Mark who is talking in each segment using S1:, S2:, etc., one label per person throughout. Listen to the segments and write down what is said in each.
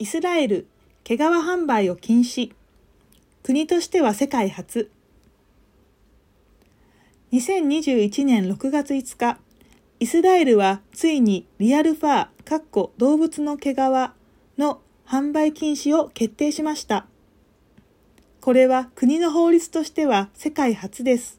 S1: イスラエル毛皮販売を禁止国としては世界初2021年6月5日イスラエルはついにリアルファー、かっこ動物の毛皮の販売禁止を決定しました。これは国の法律としては世界初です。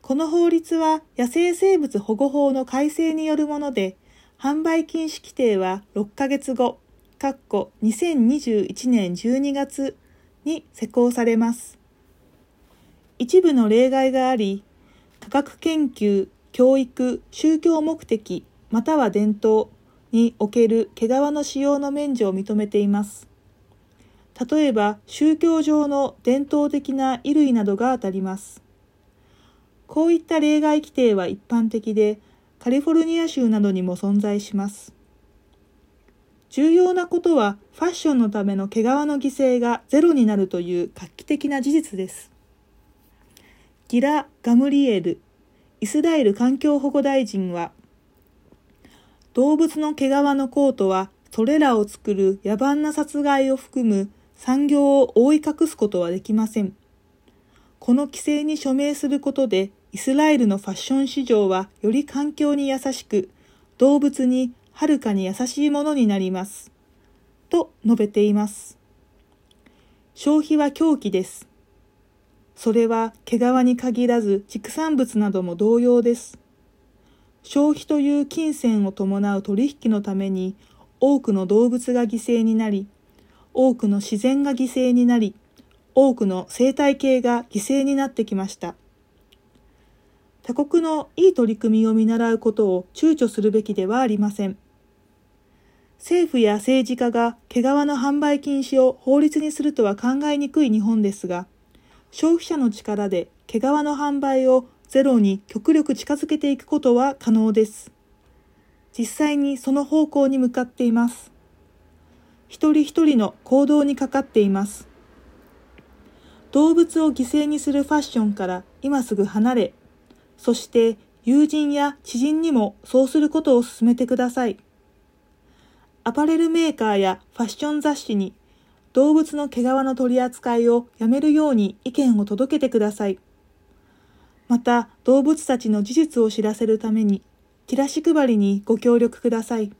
S1: この法律は野生生物保護法の改正によるもので、販売禁止規定は6ヶ月後、かっこ2021年12月に施行されます。一部の例外があり、科学研究、教育、宗教目的、または伝統における毛皮の使用の免除を認めています。例えば、宗教上の伝統的な衣類などが当たります。こういった例外規定は一般的で、カリフォルニア州などにも存在します。重要なことはファッションのための毛皮の犠牲がゼロになるという画期的な事実です。ギラ・ガムリエル、イスラエル環境保護大臣は、動物の毛皮のコートはそれらを作る野蛮な殺害を含む産業を覆い隠すことはできません。この規制に署名することで、イスラエルのファッション市場はより環境に優しく、動物にはるかに優しいものになります。と述べています。消費は狂気です。それは毛皮に限らず畜産物なども同様です。消費という金銭を伴う取引のために多くの動物が犠牲になり、多くの自然が犠牲になり、多くの生態系が犠牲になってきました。他国のいい取り組みを見習うことを躊躇するべきではありません。政府や政治家が毛皮の販売禁止を法律にするとは考えにくい日本ですが、消費者の力で毛皮の販売をゼロに極力近づけていくことは可能です。実際にその方向に向かっています。一人一人の行動にかかっています。動物を犠牲にするファッションから今すぐ離れ、そして友人や知人にもそうすることを進めてください。アパレルメーカーやファッション雑誌に動物の毛皮の取り扱いをやめるように意見を届けてください。また動物たちの事実を知らせるためにチラシ配りにご協力ください。